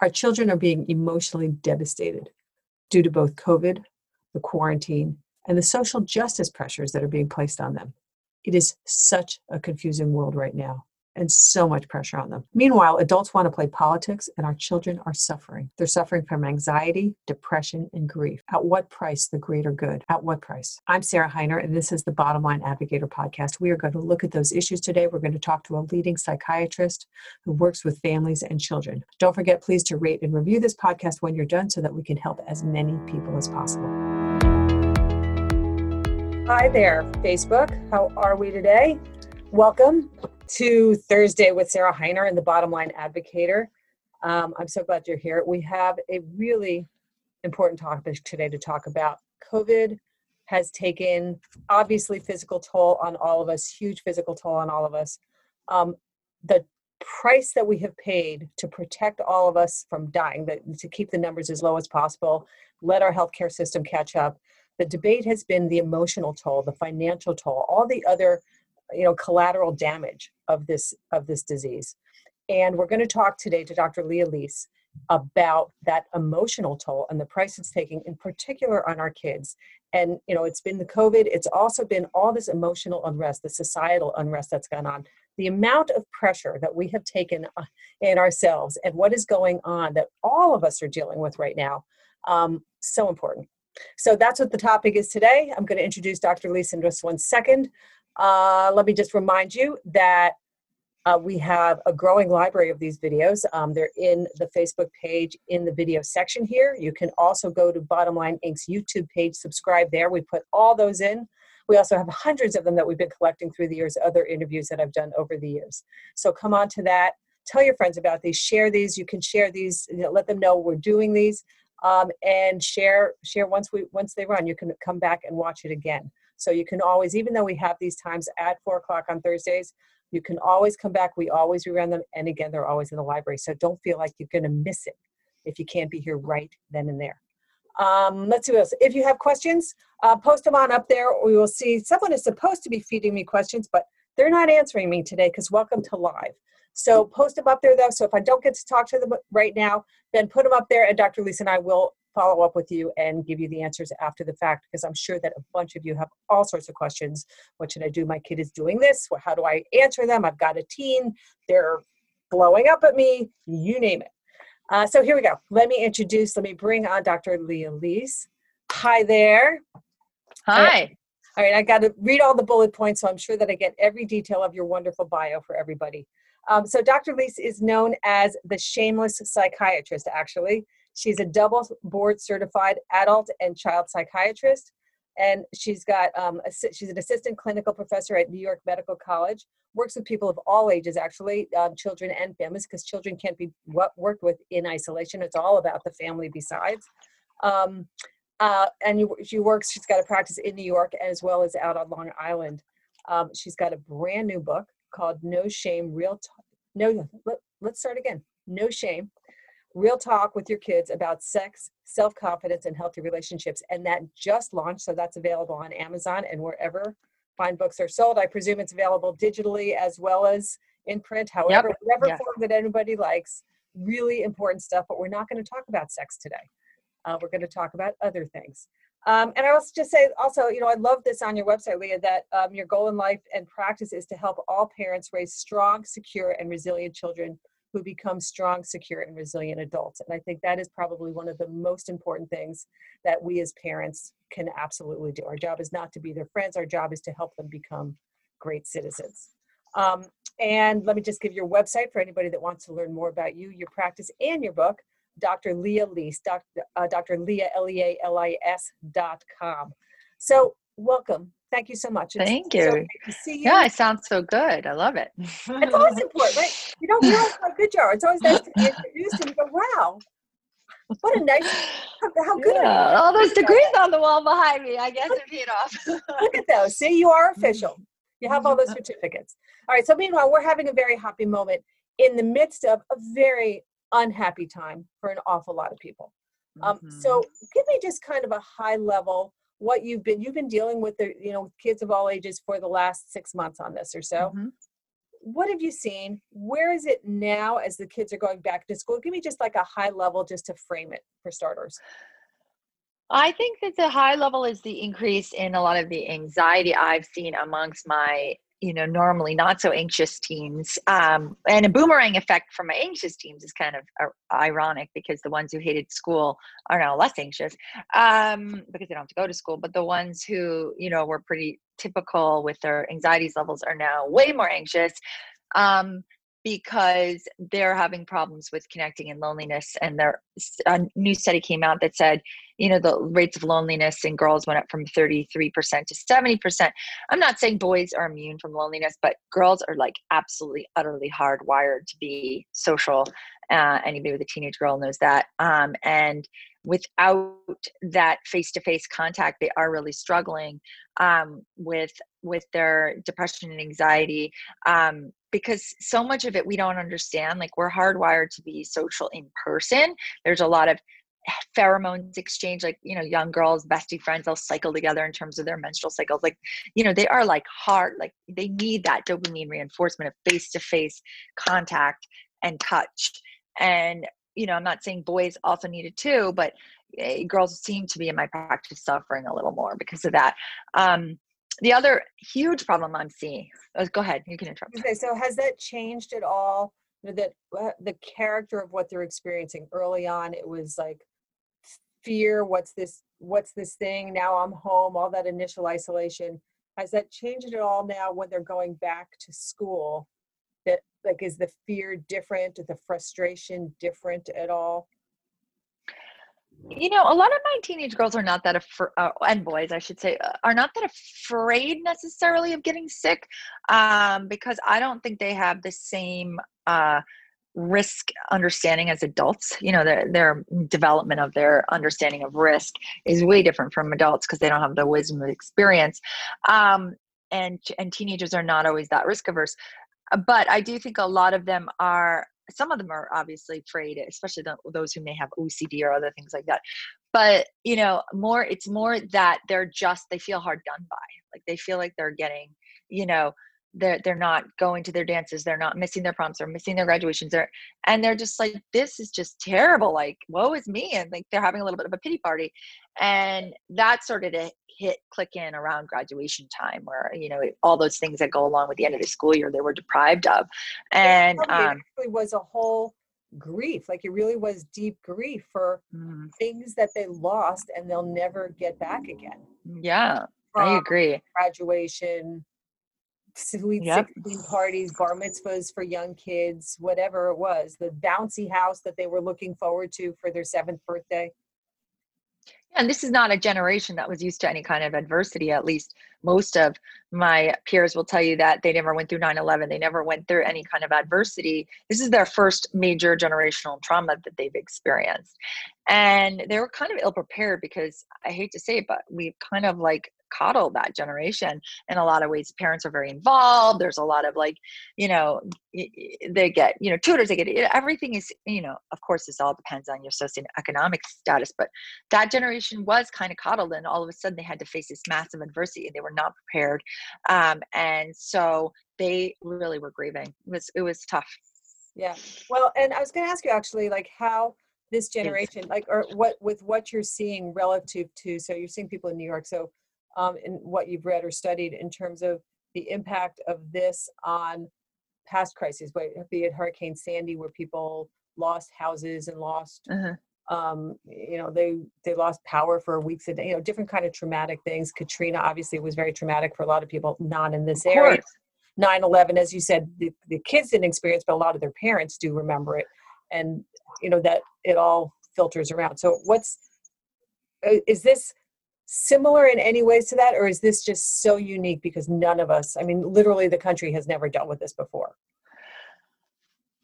Our children are being emotionally devastated due to both COVID, the quarantine, and the social justice pressures that are being placed on them. It is such a confusing world right now and so much pressure on them. Meanwhile, adults want to play politics and our children are suffering. They're suffering from anxiety, depression, and grief. At what price the greater good? At what price? I'm Sarah Hiner, and this is the Bottom Line Advocator podcast. We are going to look at those issues today. We're going to talk to a leading psychiatrist who works with families and children. Don't forget, please, to rate and review this podcast when you're done so that we can help as many people as possible. Hi there, Facebook. How are we today? Welcome to Thursday with Sarah Hiner and the Bottom Line Advocator. Um, I'm so glad you're here. We have a really important topic today to talk about. COVID has taken obviously physical toll on all of us, huge physical toll on all of us. Um, the price that we have paid to protect all of us from dying, to keep the numbers as low as possible, let our healthcare system catch up. The debate has been the emotional toll, the financial toll, all the other you know collateral damage of this of this disease. And we're going to talk today to dr leah lis about that emotional toll and the price it's taking in particular on our kids. And you know it's been the covid it's also been all this emotional unrest the societal unrest that's gone on. The amount of pressure that we have taken uh, in ourselves and what is going on that all of us are dealing with right now um, so important. So that's what the topic is today. I'm going to introduce dr lis in just one second uh, let me just remind you that uh, we have a growing library of these videos. Um, they're in the Facebook page in the video section here. You can also go to Bottom Line Inc.'s YouTube page, subscribe there. We put all those in. We also have hundreds of them that we've been collecting through the years, other interviews that I've done over the years. So come on to that. Tell your friends about these. Share these. You can share these. You know, let them know we're doing these, um, and share share once we once they run. You can come back and watch it again. So you can always, even though we have these times at four o'clock on Thursdays, you can always come back. We always rerun them. And again, they're always in the library. So don't feel like you're going to miss it if you can't be here right then and there. Um, let's see what else. If you have questions, uh, post them on up there. We will see. Someone is supposed to be feeding me questions, but they're not answering me today because welcome to live. So post them up there though. So if I don't get to talk to them right now, then put them up there and Dr. Lis and I will follow up with you and give you the answers after the fact because I'm sure that a bunch of you have all sorts of questions. What should I do? My kid is doing this. How do I answer them? I've got a teen. They're blowing up at me. You name it. Uh, so here we go. Let me introduce, let me bring on Dr. Leah Lis. Hi there. Hi. All right, I got to read all the bullet points, so I'm sure that I get every detail of your wonderful bio for everybody. Um, so Dr. Lis is known as the shameless psychiatrist, actually. She's a double board certified adult and child psychiatrist. And she's got um, she's an assistant clinical professor at New York Medical College. Works with people of all ages, actually, um, children and families, because children can't be what worked with in isolation. It's all about the family. Besides, um, uh, and she works. She's got a practice in New York as well as out on Long Island. Um, she's got a brand new book called No Shame, Real. T- no, let, let's start again. No Shame, real talk with your kids about sex, self confidence, and healthy relationships. And that just launched, so that's available on Amazon and wherever fine books are sold. I presume it's available digitally as well as in print, however, yep. whatever form that anybody likes. Really important stuff, but we're not going to talk about sex today. Uh, we're going to talk about other things. Um, and I also just say, also, you know, I love this on your website, Leah, that um, your goal in life and practice is to help all parents raise strong, secure, and resilient children who become strong, secure, and resilient adults. And I think that is probably one of the most important things that we as parents can absolutely do. Our job is not to be their friends, our job is to help them become great citizens. Um, and let me just give your website for anybody that wants to learn more about you, your practice, and your book, Dr. Leah Lis, Dr. Uh, Dr. Leah, L-E-A-L-I-S dot com. So welcome Thank you so much. It's Thank you. So you. Yeah, it sounds so good. I love it. it's always important, right? You don't realize how good you are. It's always nice to be introduced and you go, wow, what a nice, how, good yeah, All those degrees on the wall behind me. I guess it paid off. Look at those. See, you are official. You have all those certificates. All right. So meanwhile, we're having a very happy moment in the midst of a very unhappy time for an awful lot of people. Um, mm-hmm. So give me just kind of a high level what you've been you've been dealing with the you know kids of all ages for the last six months on this or so mm-hmm. What have you seen? Where is it now as the kids are going back to school? Give me just like a high level just to frame it for starters. I think that the high level is the increase in a lot of the anxiety I've seen amongst my you know normally not so anxious teens um, and a boomerang effect from my anxious teens is kind of uh, ironic because the ones who hated school are now less anxious um, because they don't have to go to school but the ones who you know were pretty typical with their anxieties levels are now way more anxious um, because they're having problems with connecting and loneliness and there a new study came out that said you know the rates of loneliness in girls went up from 33% to 70% i'm not saying boys are immune from loneliness but girls are like absolutely utterly hardwired to be social uh, anybody with a teenage girl knows that um, and without that face-to-face contact they are really struggling um, with with their depression and anxiety um, because so much of it we don't understand like we're hardwired to be social in person. There's a lot of pheromones exchange like you know young girls bestie friends they'll cycle together in terms of their menstrual cycles like you know they are like hard like they need that dopamine reinforcement of face-to-face contact and touch. And you know i'm not saying boys also need it too but uh, girls seem to be in my practice suffering a little more because of that. Um the other huge problem i'm seeing oh, go ahead you can interrupt. Okay so has that changed at all that uh, the character of what they're experiencing early on? It was like fear what's this what's this thing now i'm home all that initial isolation has that changed at all now when they're going back to school? That like is the fear different? The frustration different at all? You know a lot of my teenage girls are not that afraid uh, and boys i should say uh, are not that afraid necessarily of getting sick um, because i don't think they have the same uh, risk understanding as adults you know their, their development of their understanding of risk is way different from adults because they don't have the wisdom of experience. Um, and and teenagers are not always that risk averse. Uh, but i do think a lot of them are some of them are obviously afraid especially the, those who may have ocd or other things like that. But you know more it's more that they're just they feel hard done by. Like they feel like they're getting you know they're they're not going to their dances they're not missing their proms they're missing their graduations they're and they're just like this is just terrible like woe is me and like they're having a little bit of a pity party and that started to hit click in around graduation time where you know all those things that go along with the end of the school year they were deprived of and um it was a whole grief like it really was deep grief for mm. things that they lost and they'll never get back again yeah i agree graduation sweet yep. 16 parties, bar mitzvahs for young kids, whatever it was, the bouncy house that they were looking forward to for their seventh birthday. And this is not a generation that was used to any kind of adversity. At least most of my peers will tell you that they never went through 9 11. They never went through any kind of adversity. This is their first major generational trauma that they've experienced. And they were kind of ill prepared because I hate to say it, but we've kind of like coddle that generation. In a lot of ways parents are very involved. There's a lot of like you know they get you know tutors they get everything is you know of course this all depends on your socioeconomic status but that generation was kind of coddled and all of a sudden they had to face this massive adversity and they were not prepared. Um, and so they really were grieving. It was it was tough. Yeah. Well and i was going to ask you actually like how this generation like or what with what you're seeing relative to so you're seeing people in new york so um, in what you've read or studied in terms of the impact of this on past crises, be it Hurricane Sandy, where people lost houses and lost, uh-huh. um, you know, they they lost power for weeks a day. You know, different kind of traumatic things. Katrina obviously was very traumatic for a lot of people, not in this area. 9-11 as you said the, the kids didn't experience but a lot of their parents do remember it and you know that it all filters around so what's is this similar in any ways to that or is this just so unique because none of us i mean literally the country has never dealt with this before?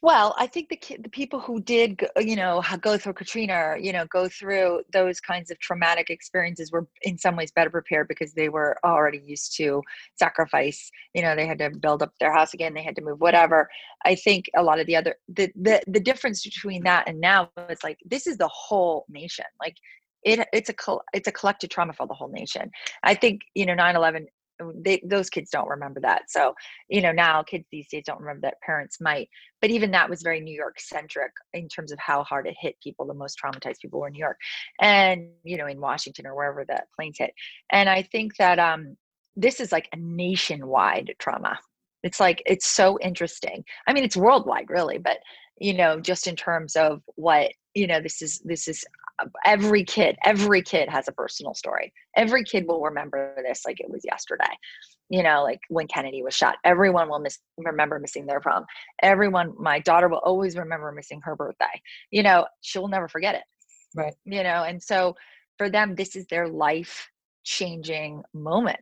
Well i think the the people who did you know go through katrina you know go through those kinds of traumatic experiences were in some ways better prepared because they were already used to sacrifice. You know they had to build up their house again they had to move whatever. I think a lot of the other the the, the difference between that and now is like this is the whole nation. Like it it's a it's a collective trauma for the whole nation. I think you know 9/11 they, those kids don't remember that. So, you know, now kids these days don't remember that parents might. But even that was very New York centric in terms of how hard it hit people. The most traumatized people were in New York and, you know, in Washington or wherever the planes hit. And I think that um, this is like a nationwide trauma. It's like, it's so interesting. I mean, it's worldwide, really, but, you know, just in terms of what, you know, this is, this is every kid every kid has a personal story. Every kid will remember this like it was yesterday you know like when kennedy was shot. Everyone will miss remember missing their prom. Everyone my daughter will always remember missing her birthday. You know she'll never forget it. Right. You know and so for them this is their life changing moment.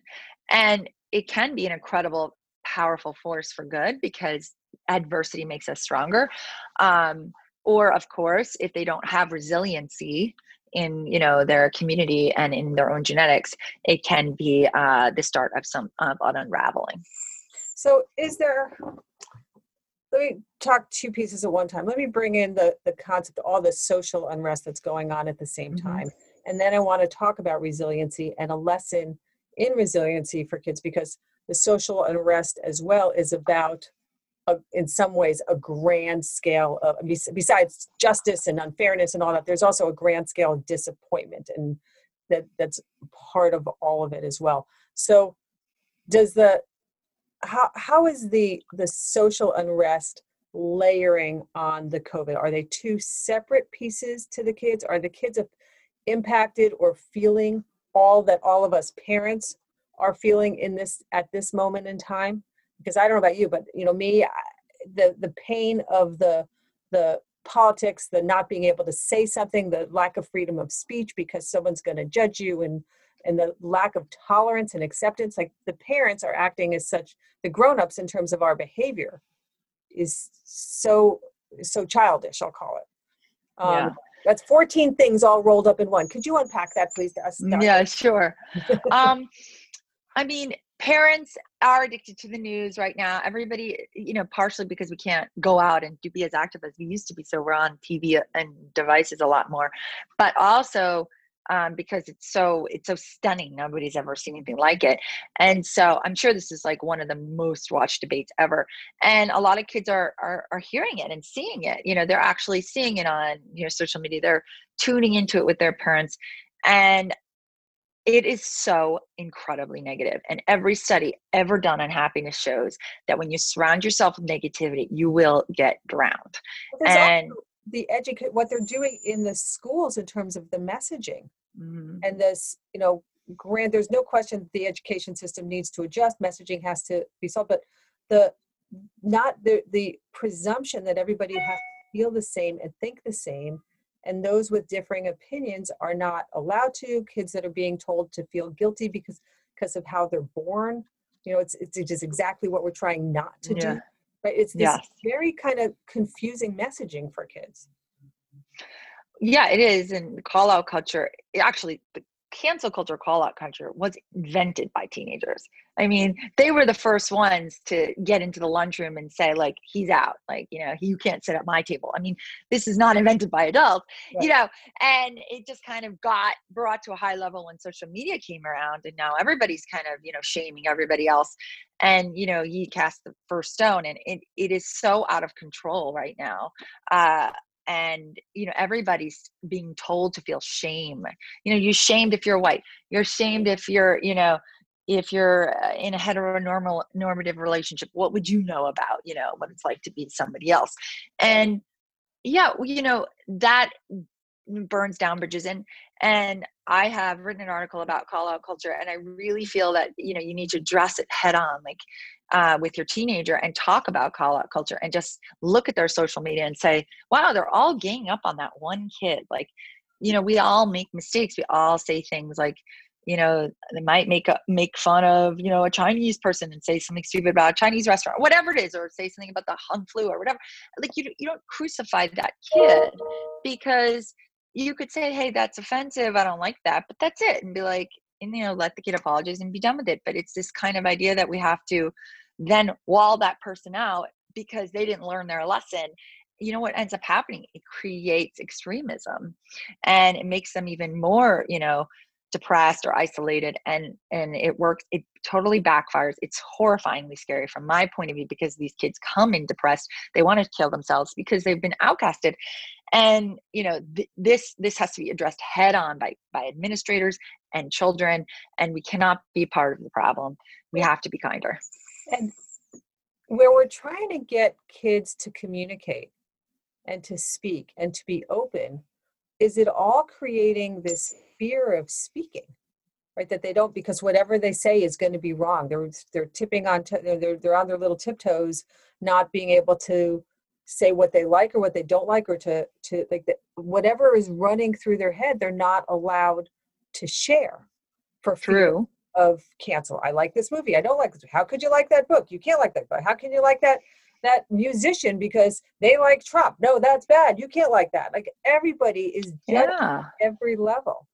And it can be an incredible powerful force for good because adversity makes us stronger. Um, or of course if they don't have resiliency in you know their community and in their own genetics it can be uh, the start of some of an unraveling. So is there let me talk two pieces at one time. Let me bring in the the concept all the social unrest that's going on at the same mm-hmm. time. And then i want to talk about resiliency and a lesson in resiliency for kids because the social unrest as well is about a, in some ways a grand scale of besides justice and unfairness and all that there's also a grand scale of disappointment and that that's part of all of it as well. So does the how how is the the social unrest layering on the covid? Are they two separate pieces to the kids? Are the kids impacted or feeling all that all of us parents are feeling in this at this moment in time because I don't know about you, but you know me, the the pain of the the politics, the not being able to say something, the lack of freedom of speech because someone's going to judge you, and and the lack of tolerance and acceptance. Like the parents are acting as such, the grown-ups in terms of our behavior is so so childish. I'll call it. Um, yeah. That's 14 things all rolled up in one. Could you unpack that, please, to us? Yeah, sure. um, I mean, parents are addicted to the news right now. Everybody, you know, partially because we can't go out and do be as active as we used to be. So we're on TV and devices a lot more, but also um, because it's so it's so stunning. Nobody's ever seen anything like it, and so I'm sure this is like one of the most watched debates ever. And a lot of kids are are, are hearing it and seeing it. You know, they're actually seeing it on you know social media. They're tuning into it with their parents, and it is so incredibly negative and every study ever done on happiness shows that when you surround yourself with negativity you will get drowned and the educate what they're doing in the schools in terms of the messaging mm-hmm. and this you know grant there's no question the education system needs to adjust messaging has to be solved but the not the the presumption that everybody has to feel the same and think the same and those with differing opinions are not allowed to kids that are being told to feel guilty because because of how they're born you know it's it's just exactly what we're trying not to yeah. do right it's this yes. very kind of confusing messaging for kids yeah it is and call out culture actually the cancel culture call out culture was invented by teenagers. I mean, they were the first ones to get into the lunchroom and say, like, he's out. Like, you know, you can't sit at my table. I mean, this is not invented by adults, right. you know, and it just kind of got brought to a high level when social media came around. And now everybody's kind of, you know, shaming everybody else. And, you know, he cast the first stone. And it, it is so out of control right now. Uh, and you know everybody's being told to feel shame. You know you're shamed if you're white. You're shamed if you're you know if you're uh, in a heteronormal normative relationship what would you know about you know what it's like to be somebody else? And yeah you know that burns down bridges and and i have written an article about call out culture and i really feel that you know you need to address it head on like uh, with your teenager and talk about call out culture and just look at their social media and say, wow, they're all ganging up on that one kid. Like, you know, we all make mistakes. We all say things like, you know, they might make a, make fun of, you know, a Chinese person and say something stupid about a Chinese restaurant, whatever it is, or say something about the Kung flu or whatever. Like you, you don't crucify that kid because you could say, hey, that's offensive. I don't like that, but that's it. And be like, and, you know, let the kid apologize and be done with it. But it's this kind of idea that we have to then wall that person out because they didn't learn their lesson you know what ends up happening it creates extremism and it makes them even more you know depressed or isolated and and it works it totally backfires. It's horrifyingly scary from my point of view because these kids come in depressed. They want to kill themselves because they've been outcasted. And you know th- this this has to be addressed head on by by administrators and children and we cannot be part of the problem. We have to be kinder. And where we're trying to get kids to communicate and to speak and to be open is it all creating this fear of speaking right that they don't because whatever they say is going to be wrong. They're they're tipping on t- they're they're on their little tiptoes not being able to say what they like or what they don't like or to to like the, whatever is running through their head they're not allowed to share for true. of cancel. I like this movie. I don't like this how could you like that book? You can't like that book how can you like that that musician because they like Trump. No, that's bad. You can't like that. Like everybody is yeah. every level.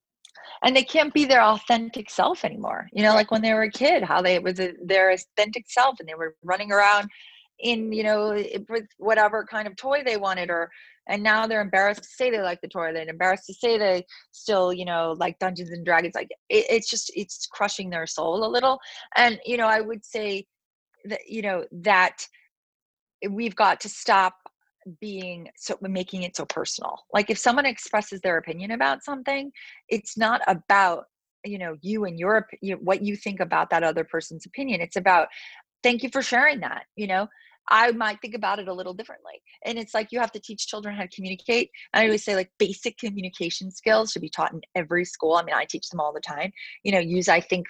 And they can't be their authentic self anymore. You know, like when they were a kid, how they was a, their authentic self and they were running around in, you know, with whatever kind of toy they wanted or and now they're embarrassed to say they like the toy. They're embarrassed to say they still, you know, like Dungeons and Dragons. Like it, it's just it's crushing their soul a little. And you know, I would say that you know that we've got to stop being so making it so personal. Like if someone expresses their opinion about something it's not about you know you and your you what you think about that other person's opinion. It's about thank you for sharing that you know I might think about it a little differently. And it's like you have to teach children how to communicate. And I always say like basic communication skills should be taught in every school. I mean, I teach them all the time. You know, use I think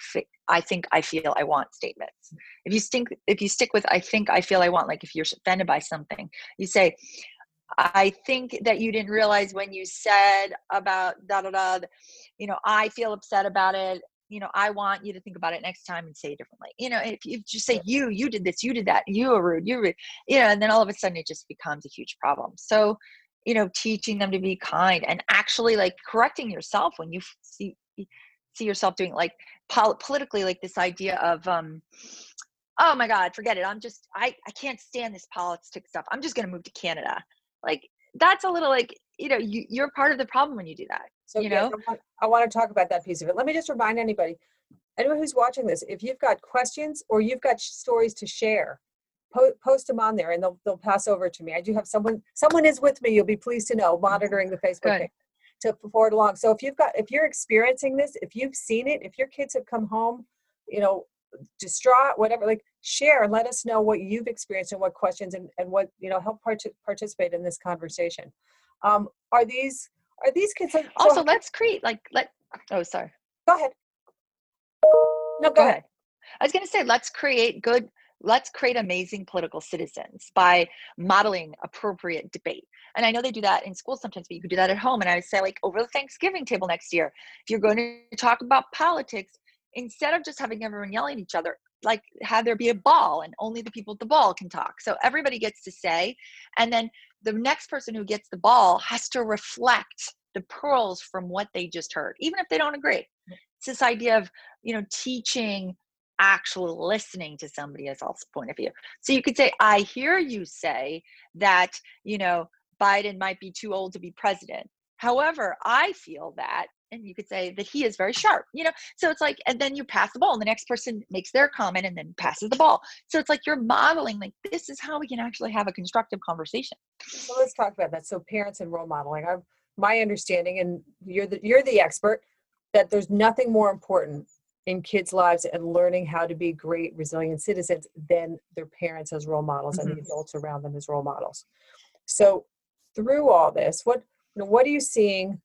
I think I feel I want statements. If you stink if you stick with I think I feel I want like if you're offended by something, you say I think that you didn't realize when you said about da da da, you know, I feel upset about it you know, I want you to think about it next time and say it differently. You know, if you just say you, you did this, you did that, you were rude, you were, you know, and then all of a sudden it just becomes a huge problem. So, you know, teaching them to be kind and actually like correcting yourself when you see see yourself doing like pol- politically like this idea of um oh my god forget it i'm just i i can't stand this politics stuff i'm just going to move to canada like that's a little like you know you, you're part of the problem when you do that so you know, I, want, I want to talk about that piece of it. Let me just remind anybody, anyone who's watching this, if you've got questions or you've got stories to share, po- post them on there, and they'll they'll pass over to me. I do have someone. Someone is with me. You'll be pleased to know, monitoring the Facebook page to forward along. So if you've got, if you're experiencing this, if you've seen it, if your kids have come home, you know, distraught, whatever, like share and let us know what you've experienced and what questions and, and what, you know, help part- participate in this conversation. Um, are these are these kids like, also let's create like let oh sorry. Go ahead. No go, go ahead. ahead. I was going to say let's create good let's create amazing political citizens by modeling appropriate debate. And i know they do that in school sometimes but you could do that at home. And i would say like over the thanksgiving table next year if you're going to talk about politics instead of just having everyone yelling at each other like have there be a ball and only the people at the ball can talk. So everybody gets to say and then the next person who gets the ball has to reflect the pearls from what they just heard even if they don't agree. Mm. It's this idea of you know teaching actual listening to somebody else's point of view. So you could say i hear you say that you know biden might be too old to be president. However i feel that and you could say that he is very sharp you know? So it's like and then you pass the ball and the next person makes their comment and then passes the ball. So it's like you're modeling like this is how we can actually have a constructive conversation. So let's talk about that. So parents and role modeling. I'm my understanding and you're the you're the expert that there's nothing more important in kids lives and learning how to be great resilient citizens than their parents as role models mm-hmm. and the mm-hmm. adults around them as role models. So through all this what you know, what are you seeing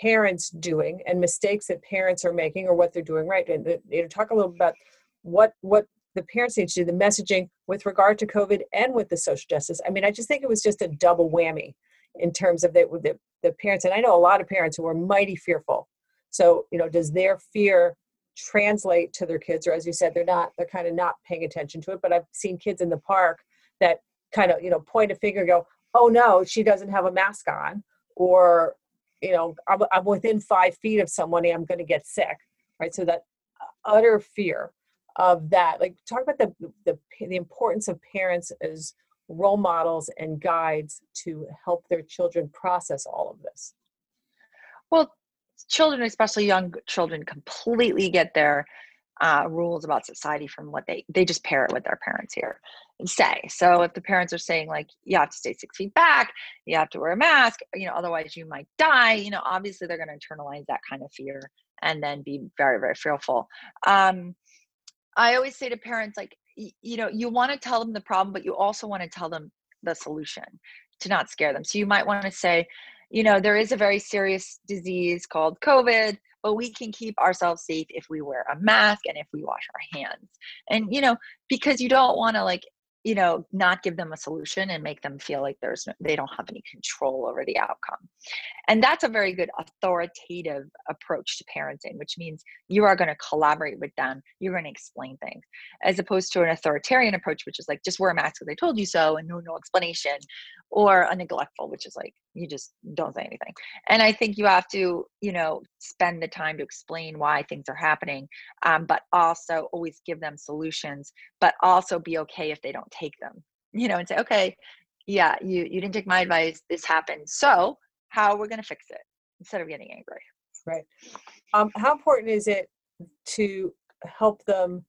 parents doing and mistakes that parents are making or what they're doing right. And you know talk a little about what what the parents need to do the messaging with regard to covid and with the social justice. I mean i just think it was just a double whammy in terms of the, the, the parents. And i know a lot of parents who are mighty fearful. So you know does their fear translate to their kids? Or as you said they're not they're kind of not paying attention to it. But i've seen kids in the park that kind of you know point a finger go oh no she doesn't have a mask on. Or you know I'm, I'm within five feet of somebody i'm going to get sick right? So that utter fear of that like talk about the, the the importance of parents as role models and guides to help their children process all of this. Well children, especially young children, completely get their uh, rules about society from what they they just pair it with their parents here say. So if the parents are saying like you have to stay six feet back, you have to wear a mask, you know, otherwise you might die. You know, obviously they're going to internalize that kind of fear and then be very very fearful. Um, I always say to parents like you know you want to tell them the problem, but you also want to tell them the solution to not scare them. So you might want to say, you know, there is a very serious disease called COVID but we can keep ourselves safe if we wear a mask and if we wash our hands and you know because you don't want to like you know not give them a solution and make them feel like there's no, they don't have any control over the outcome. And that's a very good authoritative approach to parenting which means you are going to collaborate with them you're going to explain things as opposed to an authoritarian approach which is like just wear a mask because i told you so and no no explanation or a neglectful which is like you just don't say anything. And i think you have to you know spend the time to explain why things are happening um, but also always give them solutions but also be okay if they don't take them you know and say okay yeah you you didn't take my advice this happened so how we're going to fix it? instead of getting angry. Right. Um, how important is it to help them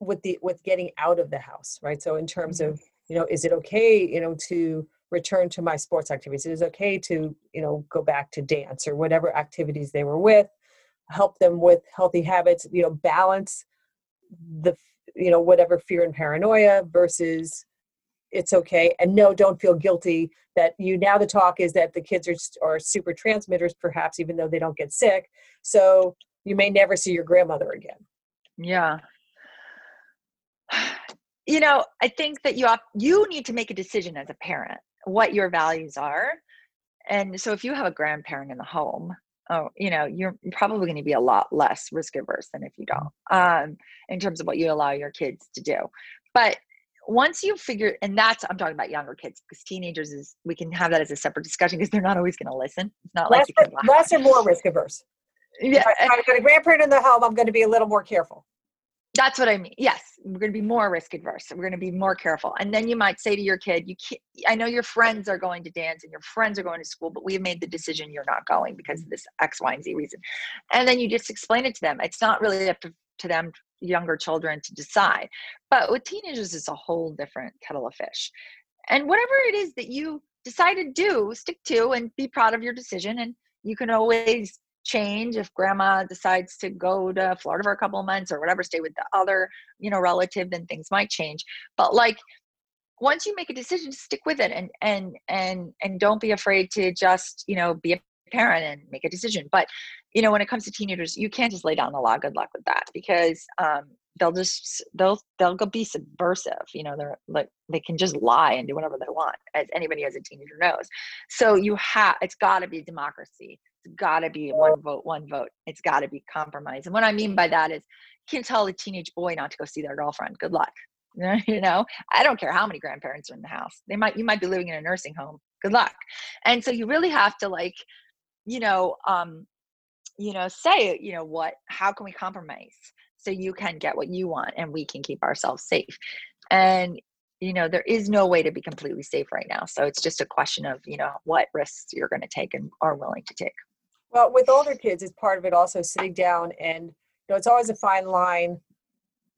with the with getting out of the house right? So in terms mm-hmm. of you know is it okay you know to return to my sports activities? It is okay to you know go back to dance or whatever activities they were with help them with healthy habits you know balance the you know whatever fear and paranoia versus it's okay? And no don't feel guilty that you now the talk is that the kids are, are super transmitters perhaps even though they don't get sick. So you may never see your grandmother again. Yeah you know i think that you have you need to make a decision as a parent what your values are. And so if you have a grandparent in the home oh you know you're probably going to be a lot less risk averse than if you don't um, in terms of what you allow your kids to do. But once you figure and that's i'm talking about younger kids because teenagers is we can have that as a separate discussion because they're not always going to listen. It's not less, like less or more risk averse. yeah if i've got a grandparent in the home i'm going to be a little more careful that's what I mean. Yes, we're going to be more risk adverse. We're going to be more careful. And then you might say to your kid, "You can't, I know your friends are going to dance and your friends are going to school, but we've made the decision you're not going because of this X, Y, and Z reason." And then you just explain it to them. It's not really up to, to them, younger children, to decide. But with teenagers, it's a whole different kettle of fish. And whatever it is that you decide to do, stick to, and be proud of your decision. And you can always change if grandma decides to go to Florida for a couple of months or whatever, stay with the other, you know, relative, then things might change. But like once you make a decision, stick with it and and and and don't be afraid to just, you know, be a parent and make a decision. But you know, when it comes to teenagers, you can't just lay down the law. Good luck with that because um, they'll just they'll they'll go be subversive. You know, they're like they can just lie and do whatever they want, as anybody as a teenager knows. So you have it's got to be democracy got to be one vote, one vote. It's got to be compromise. And what I mean by that is, you can tell a teenage boy not to go see their girlfriend. Good luck. you know, I don't care how many grandparents are in the house. They might, you might be living in a nursing home. Good luck. And so you really have to like, you know, um, you know, say, you know, what, how can we compromise so you can get what you want and we can keep ourselves safe. And you know there is no way to be completely safe right now so it's just a question of you know what risks you're going to take and are willing to take well, with older kids, it's part of it also sitting down and you know it's always a fine line.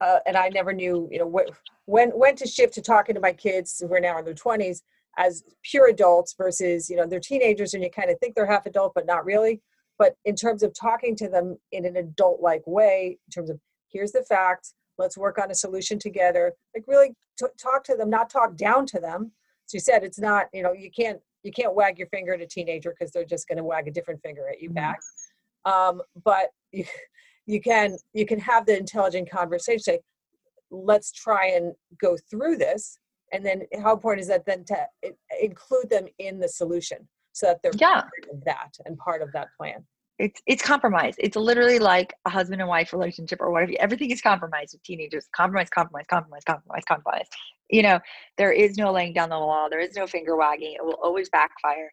Uh, and I never knew you know wh- when when to shift to talking to my kids who are now in their twenties as pure adults versus you know they're teenagers and you kind of think they're half adult but not really. But in terms of talking to them in an adult like way, in terms of here's the fact, let's work on a solution together. Like really t- talk to them, not talk down to them. As you said, it's not you know you can't you can't wag your finger at a teenager because they're just going to wag a different finger at you mm-hmm. back um, but you, you can you can have the intelligent conversation say let's try and go through this and then how important is that then to include them in the solution so that they're yeah. part of that and part of that plan it's it's compromise. It's literally like a husband and wife relationship or whatever. Everything is compromised with teenagers. Compromise, compromise, compromise, compromise, compromise. You know, there is no laying down the law. There is no finger wagging. It will always backfire.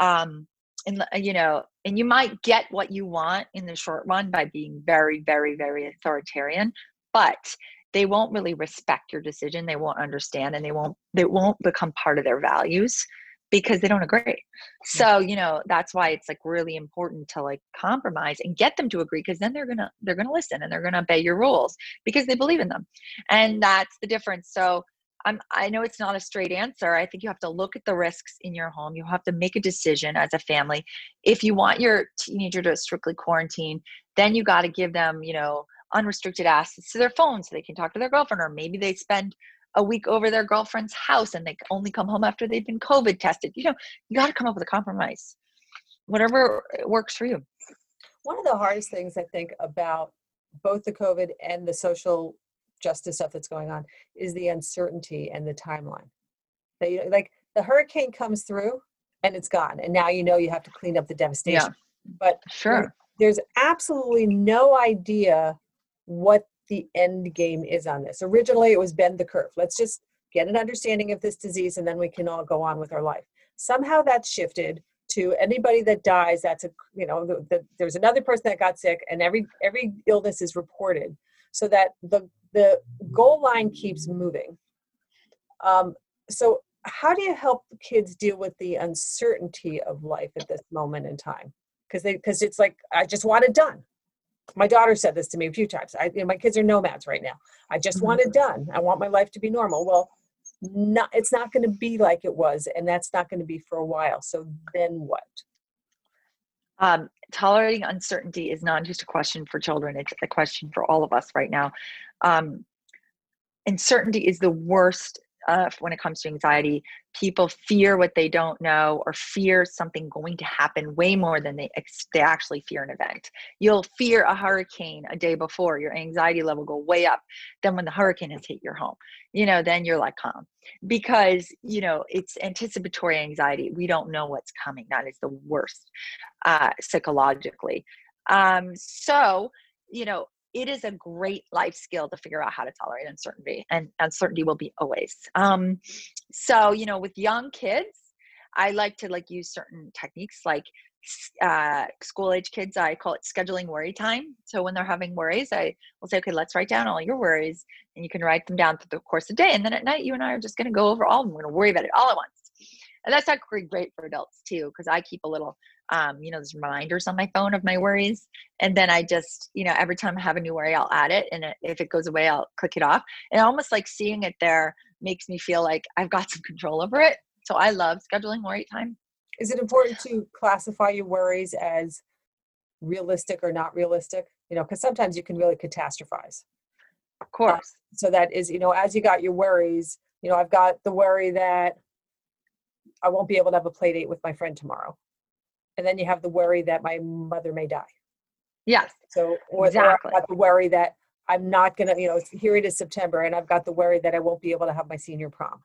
Um, and you know, and you might get what you want in the short run by being very, very, very authoritarian, but they won't really respect your decision. They won't understand, and they won't they won't become part of their values because they don't agree. So, you know, that's why it's like really important to like compromise and get them to agree because then they're going to they're going to listen and they're going to obey your rules because they believe in them. And that's the difference. So, I'm I know it's not a straight answer. I think you have to look at the risks in your home. You have to make a decision as a family. If you want your teenager to strictly quarantine, then you got to give them, you know, unrestricted access to their phone so they can talk to their girlfriend or maybe they spend a week over their girlfriend's house and they only come home after they've been COVID tested. You know, you got to come up with a compromise, whatever uh, works for you. One of the hardest things I think about both the COVID and the social justice stuff that's going on is the uncertainty and the timeline. That you like the hurricane comes through and it's gone, and now you know you have to clean up the devastation. Yeah, but sure, there's absolutely no idea what the end game is on this. Originally, it was bend the curve. Let's just get an understanding of this disease and then we can all go on with our life. Somehow that's shifted to anybody that dies. That's a, you know, the, the, there's another person that got sick and every, every illness is reported so that the, the goal line keeps moving. Um, so how do you help kids deal with the uncertainty of life at this moment in time? Because they, because it's like, I just want it done my daughter said this to me a few times. I, you know, my kids are nomads right now. I just mm-hmm. want it done. I want my life to be normal. Well, not, it's not going to be like it was, and that's not going to be for a while. So then what? Um, tolerating uncertainty is not just a question for children; it's a question for all of us right now. Um, uncertainty is the worst uh, when it comes to anxiety. People fear what they don't know or fear something going to happen way more than they, they actually fear an event. You'll fear a hurricane a day before, your anxiety level go way up. Then when the hurricane has hit your home, you know, then you're like calm because, you know, it's anticipatory anxiety. We don't know what's coming. That is the worst uh, psychologically. Um, so, you know, it is a great life skill to figure out how to tolerate uncertainty and uncertainty will be always um, so you know with young kids i like to like use certain techniques like uh, school age kids i call it scheduling worry time. So when they're having worries i will say okay let's write down all your worries and you can write them down through the course of the day and then at night you and i are just going to go over all of them. We're going to worry about it all at once. And that's actually great for adults too because i keep a little um, you know, there's reminders on my phone of my worries. And then I just, you know, every time I have a new worry, I'll add it. And if it goes away, I'll click it off. And almost like seeing it there makes me feel like I've got some control over it. So I love scheduling worry time. Is it important to classify your worries as realistic or not realistic? You know, because sometimes you can really catastrophize. Of course. Uh, so that is, you know, as you got your worries, you know, I've got the worry that I won't be able to have a play date with my friend tomorrow and then you have the worry that my mother may die. Yes. So, or, exactly. or the worry that I'm not gonna, you know, here it is September, and I've got the worry that I won't be able to have my senior prom.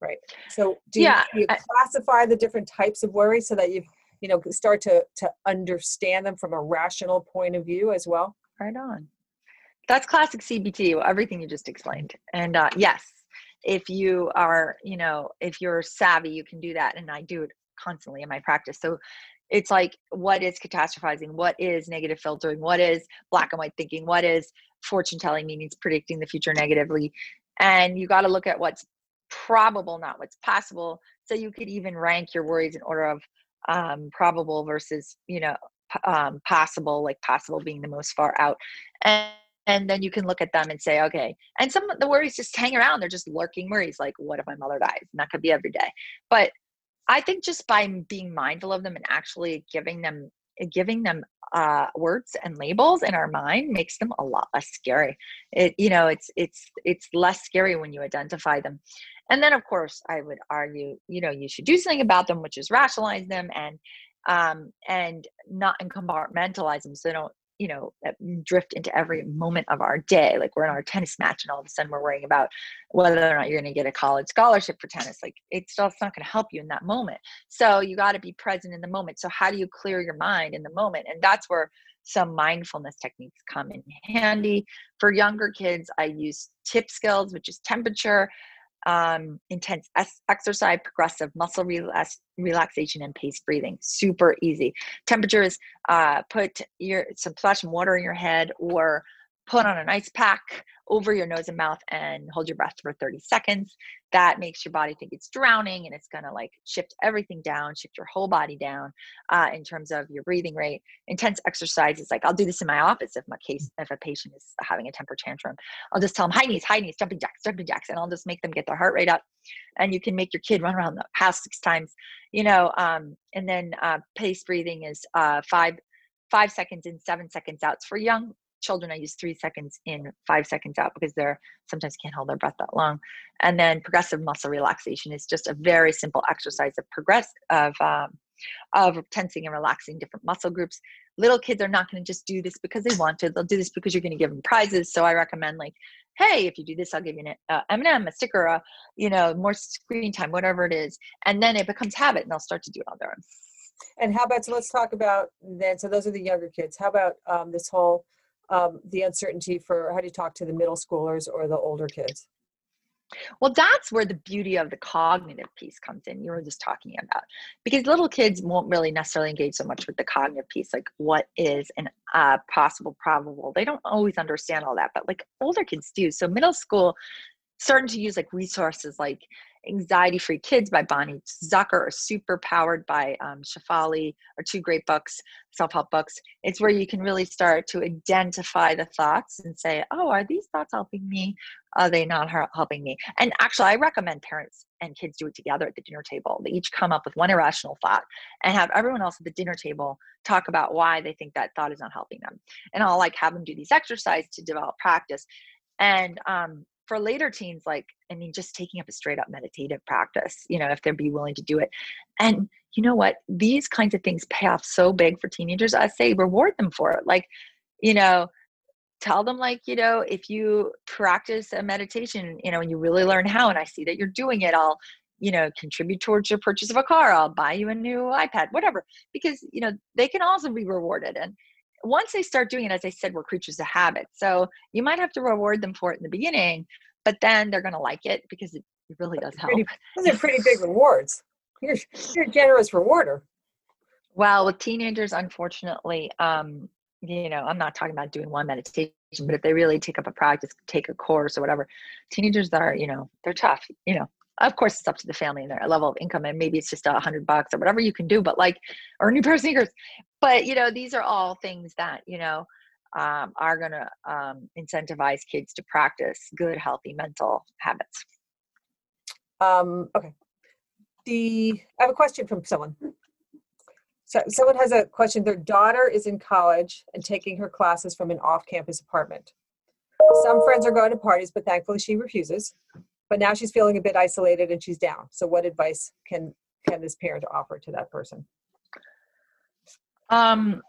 Right. So, do you, yeah, do you classify the different types of worry so that you, you know, start to to understand them from a rational point of view as well? Right on. That's classic CBT. Everything you just explained, and uh, yes, if you are, you know, if you're savvy, you can do that, and I do it constantly in my practice. So it's like what is catastrophizing? What is negative filtering? What is black and white thinking? What is fortune telling meanings predicting the future negatively? And you got to look at what's probable not what's possible. So you could even rank your worries in order of um, probable versus you know um, possible like possible being the most far out. And and then you can look at them and say okay. And some of the worries just hang around. They're just lurking worries like what if my mother dies? And that could be every day. But I think just by being mindful of them and actually giving them giving them uh, words and labels in our mind makes them a lot less scary. It you know it's it's it's less scary when you identify them. And then of course I would argue you know you should do something about them, which is rationalize them and um, and not and compartmentalize them so they don't you know uh, drift into every moment of our day like we're in our tennis match and all of a sudden we're worrying about whether or not you're going to get a college scholarship for tennis like it's just not going to help you in that moment. So you got to be present in the moment. So how do you clear your mind in the moment? And that's where some mindfulness techniques come in handy. For younger kids i use tip skills which is temperature um, intense exercise, progressive muscle relax- relaxation, and pace breathing. Super easy. Temperatures, uh, put your some splash water in your head or put on an ice pack over your nose and mouth and hold your breath for 30 seconds. That makes your body think it's drowning and it's to like shift everything down, shift your whole body down uh, in terms of your breathing rate. Intense exercises, like I'll do this in my office if my case, if a patient is having a temper tantrum, I'll just tell them high knees, high knees, jumping jacks, jumping jacks, and I'll just make them get their heart rate up. And you can make your kid run around the house six times, you know. Um, and then uh, pace breathing is uh, five five seconds in, seven seconds out. for young children, I use three seconds in, five seconds out because they're sometimes can't hold their breath that long. And then progressive muscle relaxation is just a very simple exercise of progress of um, of tensing and relaxing different muscle groups. Little kids are not going to just do this because they want to. They'll do this because you're going to give them prizes. So I recommend like, hey, if you do this, I'll give you an uh, M&M, a sticker, a, you know, more screen time, whatever it is. And then it becomes habit and they'll start to do it on their own. And how about, so let's talk about then, so those are the younger kids. How about um, this whole um, the uncertainty for how do you talk to the middle schoolers or the older kids? Well, that's where the beauty of the cognitive piece comes in. You were just talking about because little kids won't really necessarily engage so much with the cognitive piece, like what is an uh, possible, probable. They don't always understand all that, but like older kids do. So middle school, starting to use like resources like Anxiety Free Kids by Bonnie Zucker or Super Powered by um, Shefali are two great books, self help books. It's where you can really start to identify the thoughts and say, oh, are these thoughts helping me? Are they not helping me? And actually, I recommend parents and kids do it together at the dinner table. They each come up with one irrational thought and have everyone else at the dinner table talk about why they think that thought is not helping them. And I'll like have them do these exercises to develop practice. And um, for later teens, like, I mean, just taking up a straight up meditative practice, you know, if they'd be willing to do it. And you know what? These kinds of things pay off so big for teenagers. I say reward them for it. Like, you know, tell them like you know if you practice a meditation you know and you really learn how and i see that you're doing it i'll you know contribute towards your purchase of a car i'll buy you a new ipad whatever because you know they can also be rewarded and once they start doing it, as I said, we're creatures of habit. So you might have to reward them for it in the beginning, but then they're going to like it because it really does help. Pretty, those are pretty big rewards. You're, you're a generous rewarder. Well, with teenagers, unfortunately, um, you know, I'm not talking about doing one meditation, but if they really take up a practice, take a course or whatever, teenagers are, you know, they're tough. You know, of course it's up to the family and their level of income and maybe it's just a hundred bucks or whatever you can do but like or a new pair of sneakers but you know these are all things that you know um, are going to um, incentivize kids to practice good healthy mental habits. Um, okay. The i have a question from someone. So someone has a question. Their daughter is in college and taking her classes from an off-campus apartment. Some friends are going to parties but thankfully she refuses but now she's feeling a bit isolated and she's down. So what advice can can this parent offer to that person um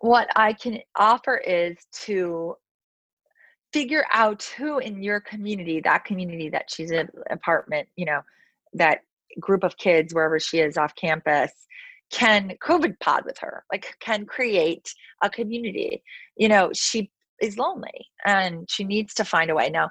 what i can offer is to figure out who in your community that community that she's in apartment you know that group of kids wherever she is off campus can covid pod with her like can create a community. You know she is lonely and she needs to find a way. Now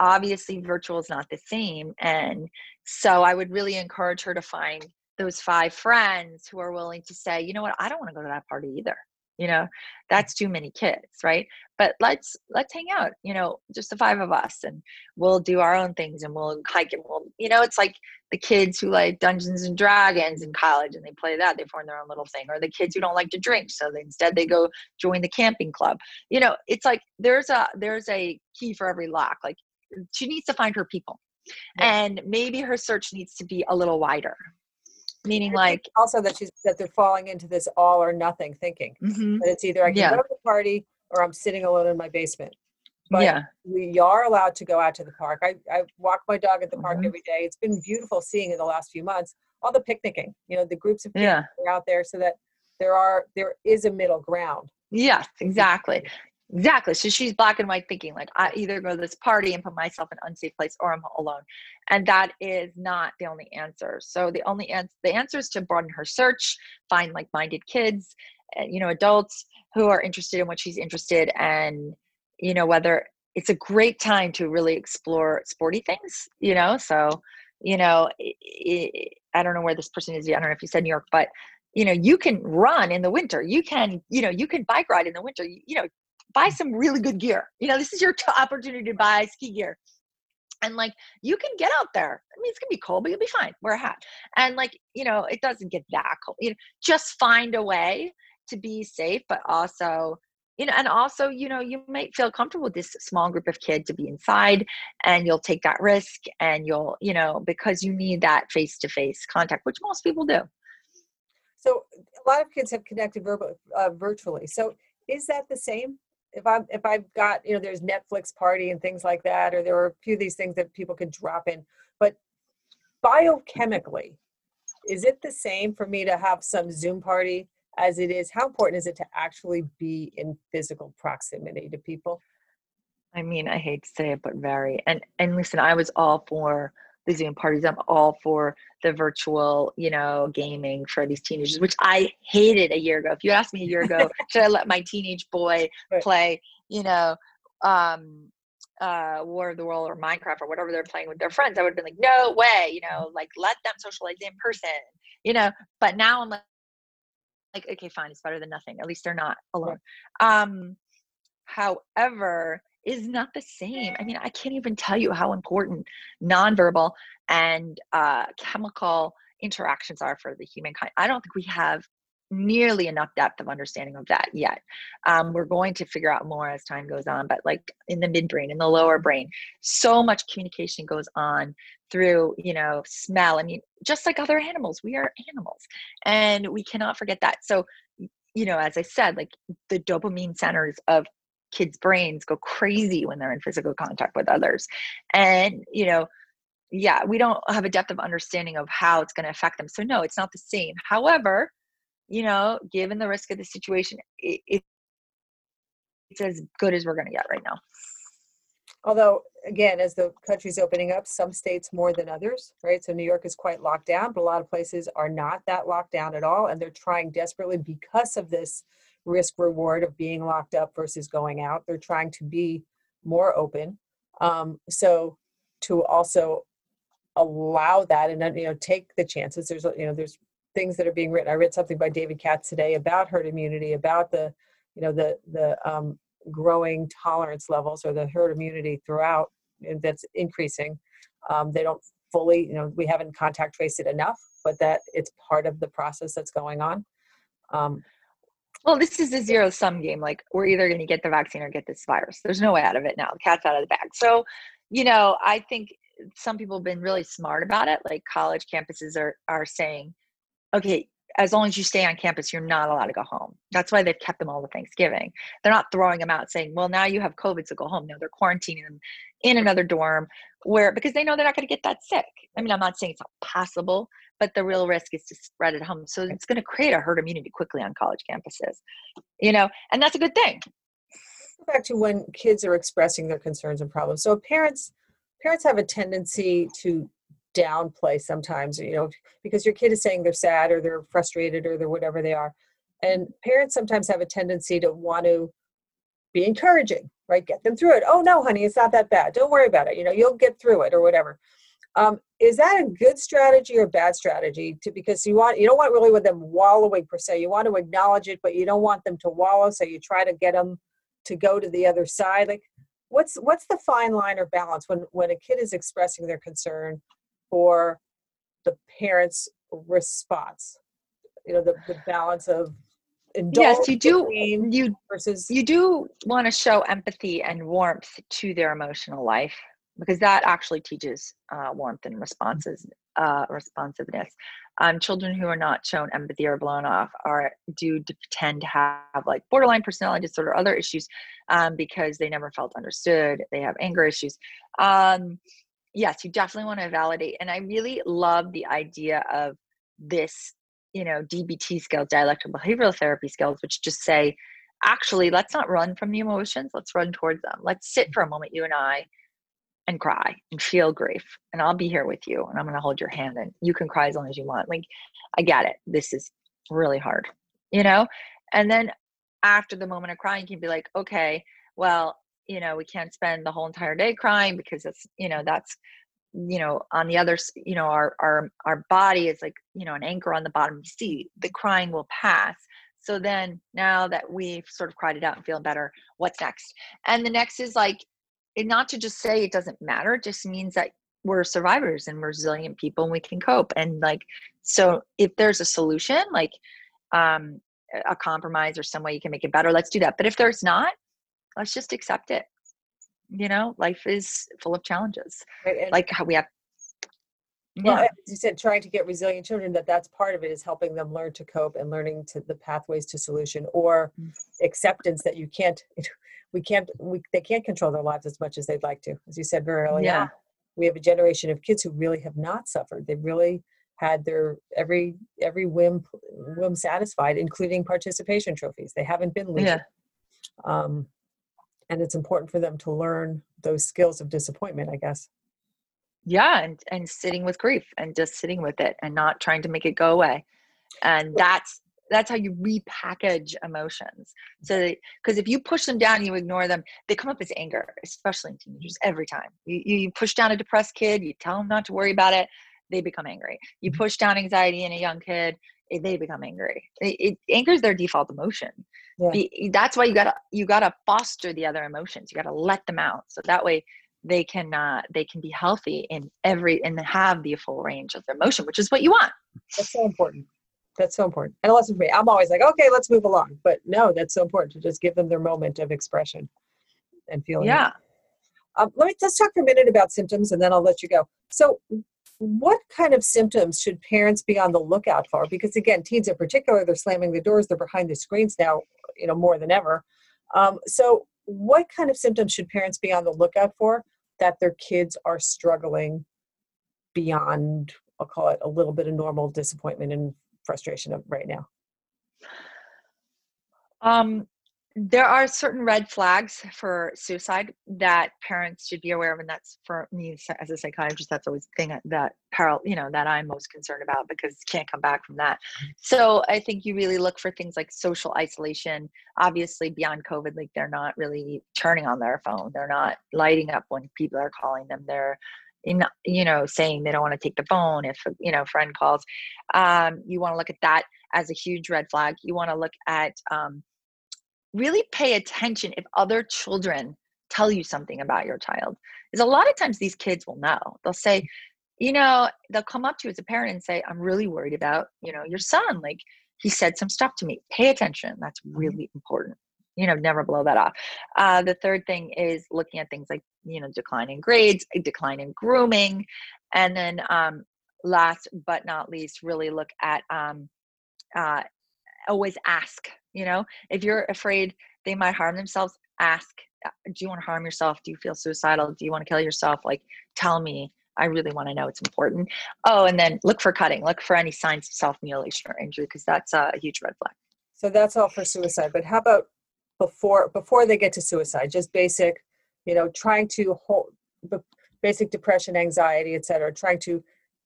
obviously virtual is not the same and so i would really encourage her to find those five friends who are willing to say you know what? I don't want to go to that party either. You know? Mm. That's too many kids right? But let's let's hang out you know just the five of us and we'll do our own things and we'll hike and we'll you know it's like the kids who like dungeons and dragons in college and they play that they form their own little thing or the kids who don't like to drink so they, instead they go join the camping club. You know it's like there's a there's a key for every lock like she needs to find her people and maybe her search needs to be a little wider meaning like also that she's that they're falling into this all or nothing thinking mm-hmm. that it's either i can yeah. go to the party or i'm sitting alone in my basement but yeah. we are allowed to go out to the park i, I walk my dog at the park mm-hmm. every day it's been beautiful seeing in the last few months all the picnicking you know the groups of people yeah. out there so that there are there is a middle ground yes exactly Exactly. So she's black and white thinking like I either go to this party and put myself in an unsafe place or I'm alone. And that is not the only answer. So the only answer the answer is to broaden her search, find like-minded kids, eh, you know, adults who are interested in what she's interested and you know whether it's a great time to really explore sporty things, you know? So, you know, it, it, I don't know where this person is. I don't know if you said New York, but you know, you can run in the winter. You can, you know, you can bike ride in the winter. You, you know, buy some really good gear. You know, this is your t- opportunity to buy ski gear. And like you can get out there. I mean, it's gonna be cold, but you'll be fine. Wear a hat. And like, you know, it doesn't get that cold. You know, just find a way to be safe, but also you know and also you know you might feel comfortable with this small group of kids to be inside and you'll take that risk and you'll you know because you need that face to face contact which most people do so a lot of kids have connected verbal, uh, virtually so is that the same if i'm if i've got you know there's netflix party and things like that or there are a few of these things that people can drop in but biochemically is it the same for me to have some zoom party as it is? How important is it to actually be in physical proximity to people? I mean i hate to say it but very. And and listen i was all for the zoom parties. I'm all for the virtual you know gaming for these teenagers which i hated a year ago. If you asked me a year ago should i let my teenage boy right. play you know um uh, War of the World or Minecraft or whatever they're playing with their friends, I would have been like, no way, you know, like let them socialize in person, you know. But now I'm like, like okay fine it's better than nothing. At least they're not alone. Um however is not the same i mean i can't even tell you how important nonverbal and uh, chemical interactions are for the humankind i don't think we have nearly enough depth of understanding of that yet. Um, we're going to figure out more as time goes on, but like in the midbrain, in the lower brain, so much communication goes on through, you know, smell. I mean, just like other animals, we are animals and we cannot forget that. So, you know, as I said, like the dopamine centers of kids' brains go crazy when they're in physical contact with others. And, you know, yeah, we don't have a depth of understanding of how it's going to affect them. So, no, it's not the same. However, you know, given the risk of the situation, it, it, it's as good as we're going to get right now. Although, again, as the country's opening up, some states more than others, right? So New York is quite locked down, but a lot of places are not that locked down at all. And they're trying desperately because of this risk reward of being locked up versus going out. They're trying to be more open. Um, so to also allow that and you know take the chances there's you know there's things that are being written. I read something by David Katz today about herd immunity, about the, you know, the the um, growing tolerance levels or the herd immunity throughout, that's increasing. Um, they don't fully, you know, we haven't contact traced it enough, but that it's part of the process that's going on. Um, well, this is a zero sum game. Like we're either going to get the vaccine or get this virus. There's no way out of it now. The cat's out of the bag. So, you know, I think some people have been really smart about it. Like college campuses are are saying, okay, as long as you stay on campus, you're not allowed to go home. That's why they've kept them all the Thanksgiving. They're not throwing them out saying, well, now you have COVID, so go home. No, they're quarantining them in another dorm where, because they know they're not going to get that sick. I mean, I'm not saying it's not possible, but the real risk is to spread it home. So it's going to create a herd immunity quickly on college campuses, you know, and that's a good thing. Back to when kids are expressing their concerns and problems. So parents, parents have a tendency to downplay sometimes, you know, because your kid is saying they're sad or they're frustrated or they're whatever they are. And parents sometimes have a tendency to want to be encouraging, right? Get them through it. Oh no, honey, it's not that bad. Don't worry about it. You know, you'll get through it or whatever. Um, is that a good strategy or bad strategy to because you want you don't want really with them wallowing per se. You want to acknowledge it, but you don't want them to wallow. So you try to get them to go to the other side. Like what's what's the fine line or balance when when a kid is expressing their concern for the parents' response. You know, the, the balance of yes you do you versus you do want to show empathy and warmth to their emotional life because that actually teaches uh, warmth and responses uh, responsiveness um, children who are not shown empathy or blown off are do tend to have like borderline personality disorder other issues um, because they never felt understood they have anger issues um, yes, you definitely want to validate. And I really love the idea of this, you know, DBT skills, dialectical behavioral therapy skills, which just say, actually, let's not run from the emotions, let's run towards them. Let's sit mm. for a moment, you and I, and cry and feel grief. And I'll be here with you and I'm going to hold your hand and you can cry as long as you want. Like, I get it. This is really hard, you know? And then after the moment of crying, you can be like, okay, well, you know we can't spend the whole entire day crying because it's you know that's you know on the other you know our our our body is like you know an anchor on the bottom you see the crying will pass So then now that we've sort of cried it out and feeling better, what's next? And the next is like, not to just say it doesn't matter, it just means that we're survivors and resilient people and we can cope. And like, so if there's a solution, like um, a compromise or some way you can make it better, let's do that. But if there's not, let's just accept it. You know, life is full of challenges. Right. Like how we have well, as you said, trying to get resilient children, that that's part of it is helping them learn to cope and learning to the pathways to solution or mm. acceptance that you can't, we can't, we, they can't control their lives as much as they'd like to. As you said very early yeah. on, we have a generation of kids who really have not suffered. They've really had their every every whim whim satisfied, including participation trophies. They haven't been. Yeah. Um, and it's important for them to learn those skills of disappointment, I guess. Yeah and and sitting with grief and just sitting with it and not trying to make it go away. And that's that's how you repackage emotions. So because if you push them down you ignore them they come up as anger especially in teenagers every time. You, you push down a depressed kid you tell them not to worry about it they become angry. You mm-hmm. push down anxiety in a young kid they become angry it, it anger is their default emotion yeah. that's why you gotta you gotta foster the other emotions you gotta let them out so that way they can uh, they can be healthy in every and have the full range of their emotion, which is what you want. That's so important. That's so important. And listen for me, I'm always like, okay, let's move along. But no, that's so important to just give them their moment of expression and feeling. Yeah. Um, let me let's talk for a minute about symptoms, and then I'll let you go. So, what kind of symptoms should parents be on the lookout for? Because again, teens in particular, they're slamming the doors, they're behind the screens now, you know, more than ever. Um, so, what kind of symptoms should parents be on the lookout for that their kids are struggling beyond i'll call it a little bit of normal disappointment and frustration of right now um, there are certain red flags for suicide that parents should be aware of and that's for me as a psychiatrist that's always the thing that parallel you know that i'm most concerned about because can't come back from that. So i think you really look for things like social isolation. Obviously beyond covid like they're not really turning on their phone. They're not lighting up when people are calling them. They're in you know saying they don't want to take the phone if you know friend calls. Um, you want to look at that as a huge red flag. You want to look at um, really pay attention if other children tell you something about your child. Is a lot of times these kids will know. They'll say, you know, they'll come up to you as a parent and say, I'm really worried about, you know, your son. Like he said some stuff to me. Pay attention. That's mm-hmm. really important. You know, never blow that off. Uh, the third thing is looking at things like, you know, decline in grades, decline in grooming. And then um, last but not least, really look at um, uh, always ask you know? If you're afraid they might harm themselves ask uh, do you want to harm yourself? Do you feel suicidal? Do you want to kill yourself? Like tell me. I really want to know. It's important. Oh and then look for cutting. Look for any signs of self-mutilation or injury because that's a huge red flag. So that's all for suicide but how about before before they get to suicide? Just basic you know trying to hold basic depression anxiety etc trying to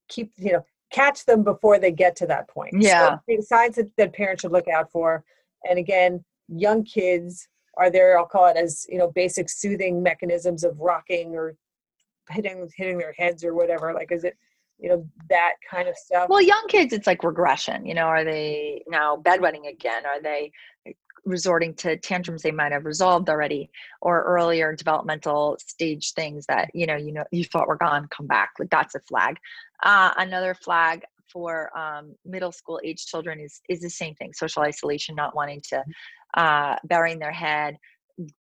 keep you know catch them before they get to that point. Yeah. so, signs that, that parents should look out for and again young kids are there i'll call it as you know basic soothing mechanisms of rocking or hitting hitting their heads or whatever like is it you know that kind of stuff. Well young kids it's like regression you know are they now bedwetting again? Are they resorting to tantrums they might have resolved already or earlier developmental stage things that you know you know you thought were gone come back like that's a flag. Uh, another flag for um, middle school age children is is the same thing social isolation not wanting to uh, burying their head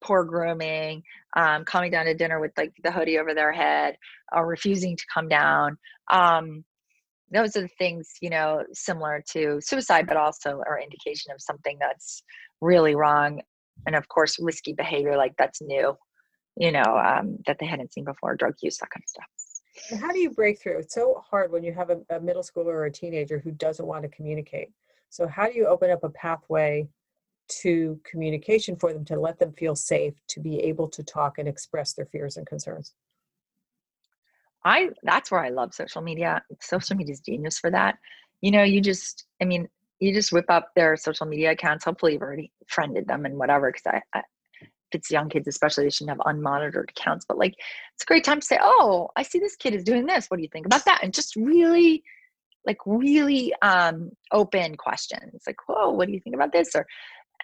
poor grooming um, coming down to dinner with like the hoodie over their head or refusing to come down. Um, those are the things you know similar to suicide but also are indication of something that's really wrong and of course risky behavior like that's new you know um, that they hadn't seen before drug use that kind of stuff and how do you break through? It's so hard when you have a, a middle schooler or a teenager who doesn't want to communicate. So how do you open up a pathway to communication for them to let them feel safe to be able to talk and express their fears and concerns? I that's where I love social media. Social media is genius for that. You know, you just I mean, you just whip up their social media accounts. Hopefully, you've already friended them and whatever. Because I, I, it's young kids especially they shouldn't have unmonitored accounts but like it's a great time to say oh i see this kid is doing this. What do you think about that? And just really like really um, open questions like whoa what do you think about this? Or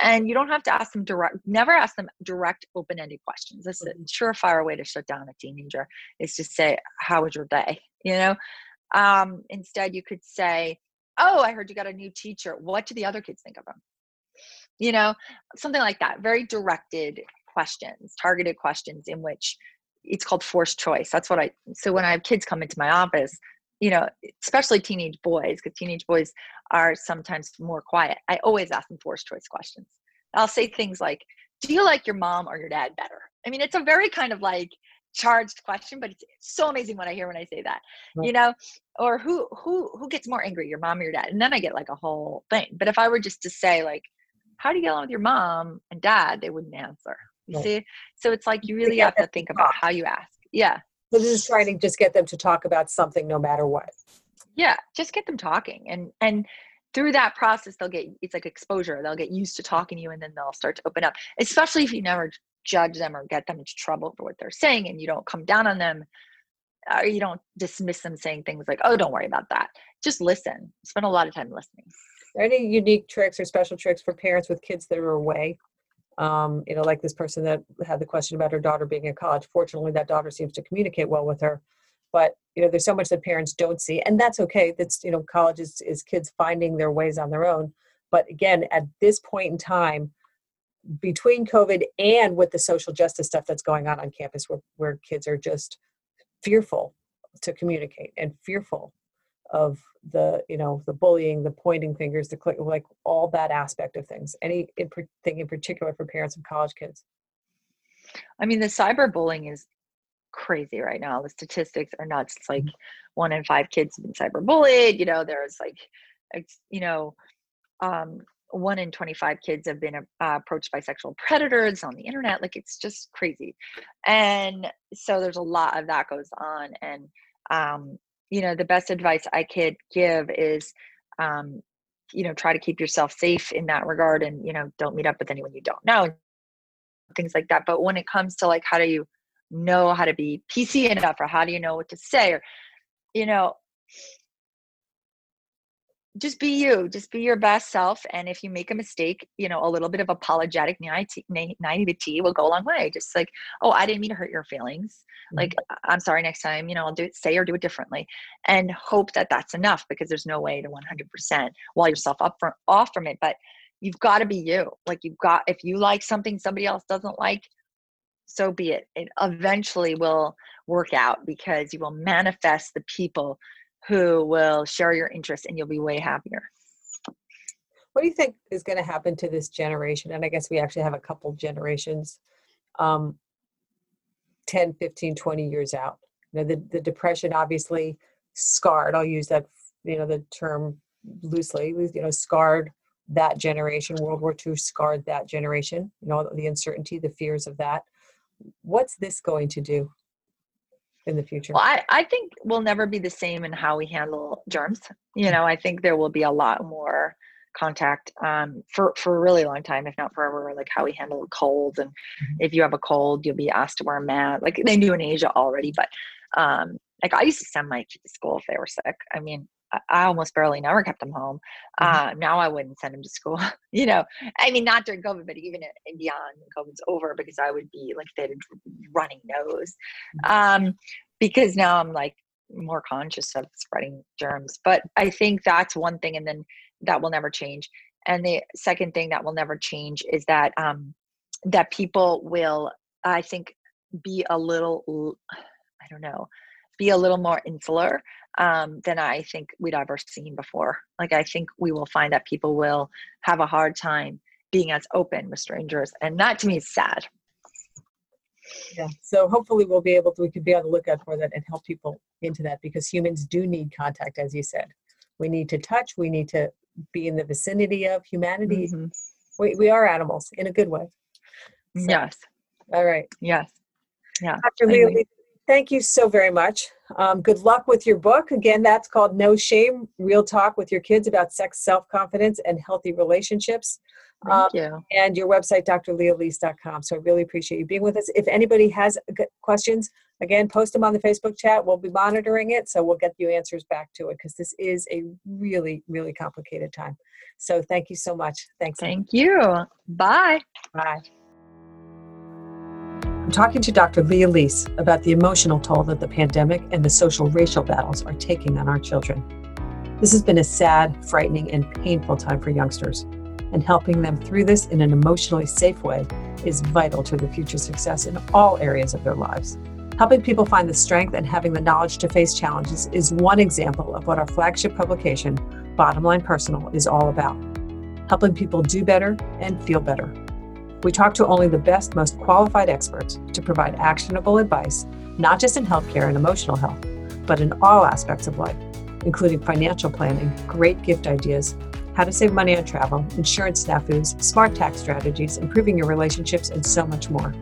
and you don't have to ask them direct never ask them direct open-ended questions. This is a surefire way to shut down a teenager is to say how was your day? You know? Um, instead you could say oh i heard you got a new teacher. What do the other kids think of him you know something like that very directed questions targeted questions in which it's called forced choice. That's what i so when i have kids come into my office you know especially teenage boys because teenage boys are sometimes more quiet i always ask them forced choice questions. I'll say things like do you like your mom or your dad better? I mean it's a very kind of like charged question but it's so amazing what i hear when i say that right. you know or who who who gets more angry your mom or your dad? And then i get like a whole thing. But if i were just to say like how do you get along with your mom and dad? they wouldn't answer you right. see? So it's like you really have to think about how you ask. Yeah. So this is trying to just get them to talk about something no matter what. Yeah just get them talking and and through that process they'll get it's like exposure they'll get used to talking to you and then they'll start to open up especially if you never judge them or get them into trouble for what they're saying and you don't come down on them or you don't dismiss them saying things like oh don't worry about that. Just listen. Spend a lot of time listening. Are there any unique tricks or special tricks for parents with kids that are away? Um, you know like this person that had the question about her daughter being in college. Fortunately that daughter seems to communicate well with her. But you know there's so much that parents don't see and that's okay. That's you know college is, is kids finding their ways on their own. But again at this point in time between covid and with the social justice stuff that's going on on campus where, where kids are just fearful to communicate and fearful of the you know the bullying the pointing fingers the click like all that aspect of things. Anything in thing in particular for parents of college kids? I mean the cyberbullying is crazy right now. The statistics are nuts. It's like mm-hmm. one in five kids have been cyberbullied. You know there's like you know um, one in 25 kids have been uh, approached by sexual predators on the internet like it's just crazy. And so there's a lot of that goes on and um, you know the best advice i could give is um, you know try to keep yourself safe in that regard and you know don't meet up with anyone you don't know things like that. But when it comes to like how do you know how to be pc enough or how do you know what to say or you know just be you just be your best self and if you make a mistake you know a little bit of apologetic naivety will go a long way. Just like oh i didn't mean to hurt your feelings. Mm-hmm. like i'm sorry next time you know i'll do it say or do it differently. And hope that that's enough because there's no way to 100% wall yourself up from off from it but you've got to be you. Like you've got if you like something somebody else doesn't like so be it. It eventually will work out because you will manifest the people who will share your interests and you'll be way happier. What do you think is going to happen to this generation? And I guess we actually have a couple generations um, 10, 15, 20 years out. You know, the, the depression obviously scarred, I'll use that, you know, the term loosely, you know, scarred that generation. World War II scarred that generation, you know, the uncertainty, the fears of that. What's this going to do? In the future? Well, I, I think we'll never be the same in how we handle germs. You know, I think there will be a lot more contact um, for for a really long time, if not forever. Like how we handle colds, and mm-hmm. if you have a cold, you'll be asked to wear a mask. Like they do in Asia already, but um, like I used to send my kids to school if they were sick. I mean, I almost barely never kept them home. Mm-hmm. Uh, now I wouldn't send them to school. you know, I mean, not during COVID, but even beyond COVID's over, because I would be like they had a running nose. Um, because now I'm like more conscious of spreading germs. But I think that's one thing, and then that will never change. And the second thing that will never change is that um, that people will, I think, be a little, I don't know, be a little more insular um, than I think we'd ever seen before. Like, I think we will find that people will have a hard time being as open with strangers. And that to me is sad. Yeah. So hopefully we'll be able to, we could be on the lookout for that and help people into that because humans do need contact, as you said. We need to touch, we need to be in the vicinity of humanity. Mm-hmm. We, we are animals in a good way. So, yes. All right. Yes. Yeah. Dr. Thank you so very much. Um, good luck with your book. Again, that's called No Shame Real Talk with Your Kids about Sex, Self Confidence, and Healthy Relationships. Thank um, you. And your website, drleahlis.com. So I really appreciate you being with us. If anybody has questions, Again, post them on the Facebook chat. We'll be monitoring it, so we'll get you answers back to it because this is a really, really complicated time. So thank you so much. Thanks. Thank you. Bye. Bye. I'm talking to Dr. Leah Lis about the emotional toll that the pandemic and the social racial battles are taking on our children. This has been a sad, frightening, and painful time for youngsters, and helping them through this in an emotionally safe way is vital to their future success in all areas of their lives. Helping people find the strength and having the knowledge to face challenges is one example of what our flagship publication, Bottom Line Personal, is all about. Helping people do better and feel better. We talk to only the best, most qualified experts to provide actionable advice, not just in healthcare and emotional health, but in all aspects of life, including financial planning, great gift ideas, how to save money on travel, insurance snafus, smart tax strategies, improving your relationships, and so much more.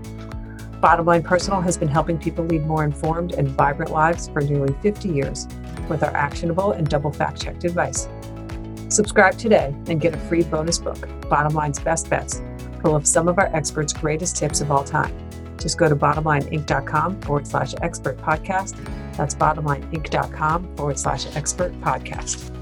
Bottom Line Personal has been helping people lead more informed and vibrant lives for nearly 50 years with our actionable and double fact checked advice. Subscribe today and get a free bonus book, Bottom Line's Best Bets, full of some of our experts' greatest tips of all time. Just go to bottomlineinc.com forward slash expert podcast. That's bottomlineinc.com forward slash expert podcast.